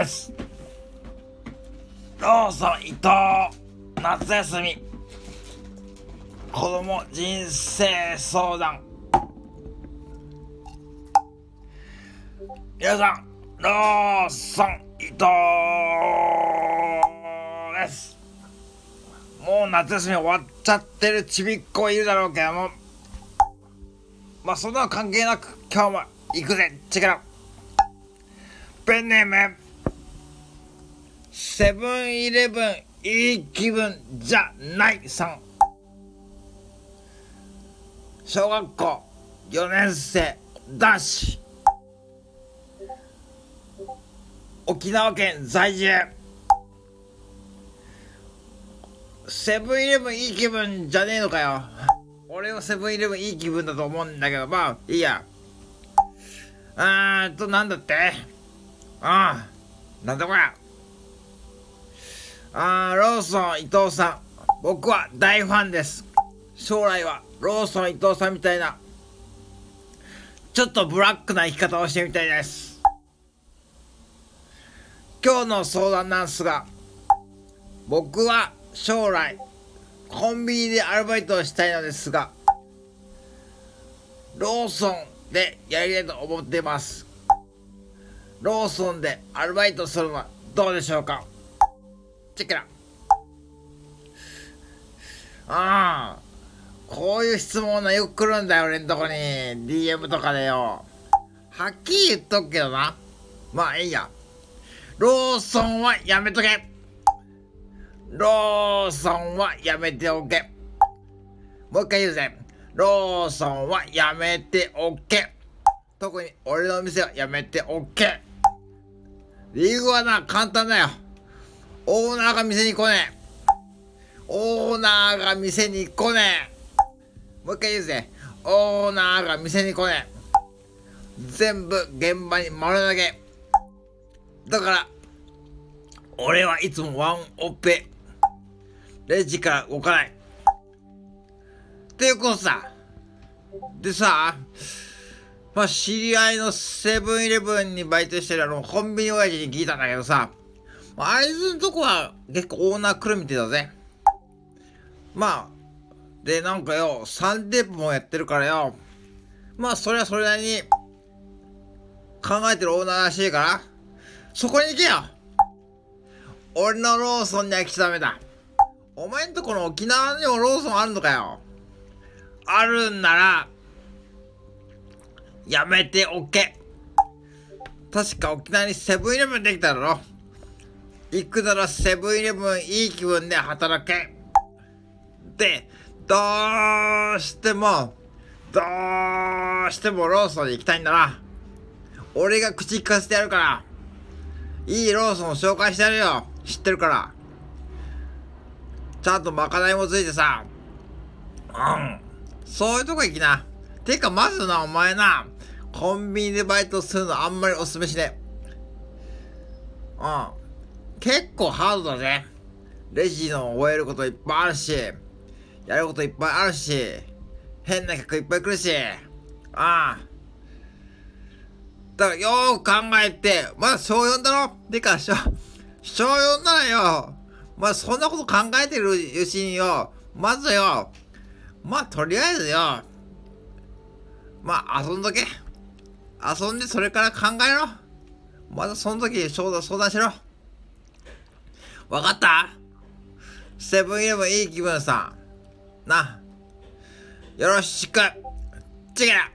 です。ローソン伊藤夏休み。子供人生相談。皆さんローソン伊藤です。もう夏休み終わっちゃってるちびっ子いるだろうけども。まあそんな関係なく今日も行くぜチェケラペンネーム。セブンイレブンいい気分じゃないさん。小学校4年生男子沖縄県在住。セブンイレブンいい気分じゃねえのかよ。俺はセブンイレブンいい気分だと思うんだけどまあいいや。あーっとなんだって？ああなんだこれあーローソン伊藤さん。僕は大ファンです。将来はローソン伊藤さんみたいな。ちょっとブラックな生き方をしてみたいです。今日の相談なんですが僕は将来コンビニでアルバイトをしたいのですがローソンでやりたいと思っています。ローソンでアルバイトするのはどうでしょうか？チェックラああこういう質問がよく来るんだよ俺んとこに。DM とかでよ。はっきり言っとくけどな。まあいいや。ローソンはやめとけ。ローソンはやめておけ。もう一回言うぜ。ローソンはやめておけ。特に俺の店はやめておけ。理由はな簡単だよ。オーナーが店に来ねえ。オーナーが店に来ねえ。もう一回言うぜ。オーナーが店に来ねえ。全部現場に丸投げ。だから俺はいつもワンオペ。レジから動かない。っていうことさ。でさまあ知り合いのセブンイレブンにバイトしてるあのコンビニ親父に聞いたんだけどさ。あいつのとこは結構オーナー来るみたいだぜ。まあでなんかよ3店舗もやってるからよ。まあそれはそれなりに考えてるオーナーらしいから。そこに行けよ。俺のローソンには来ちゃダメだ。お前んとこの沖縄にもローソンあるのかよ。あるんならやめておけ。確か沖縄にセブンイレブンできただろ。行くならセブンイレブンいい気分で働け。でどうしてもどうしてもローソンに行きたいんだな。俺が口利かせてやるから。いいローソンを紹介してやるよ。知ってるから。ちゃんとまかないもついてさ。うん。そういうとこ行きな。てかまずなお前な。コンビニでバイトするのあんまりおすすめしねうん。結構ハードだぜ。レジの終えることいっぱいあるしやることいっぱいあるし変な客いっぱい来るし。ああ。だからよく考えてまだ小4だろ？てか小。小4ならよ。まあそんなこと考えてるうちによ。まずよ。まあとりあえずよ。まあ遊んどけ。遊んでそれから考えろ。まずその時相談相談しろ。わかった？セブンイレブンいい気分さな。よろしく。チェケラ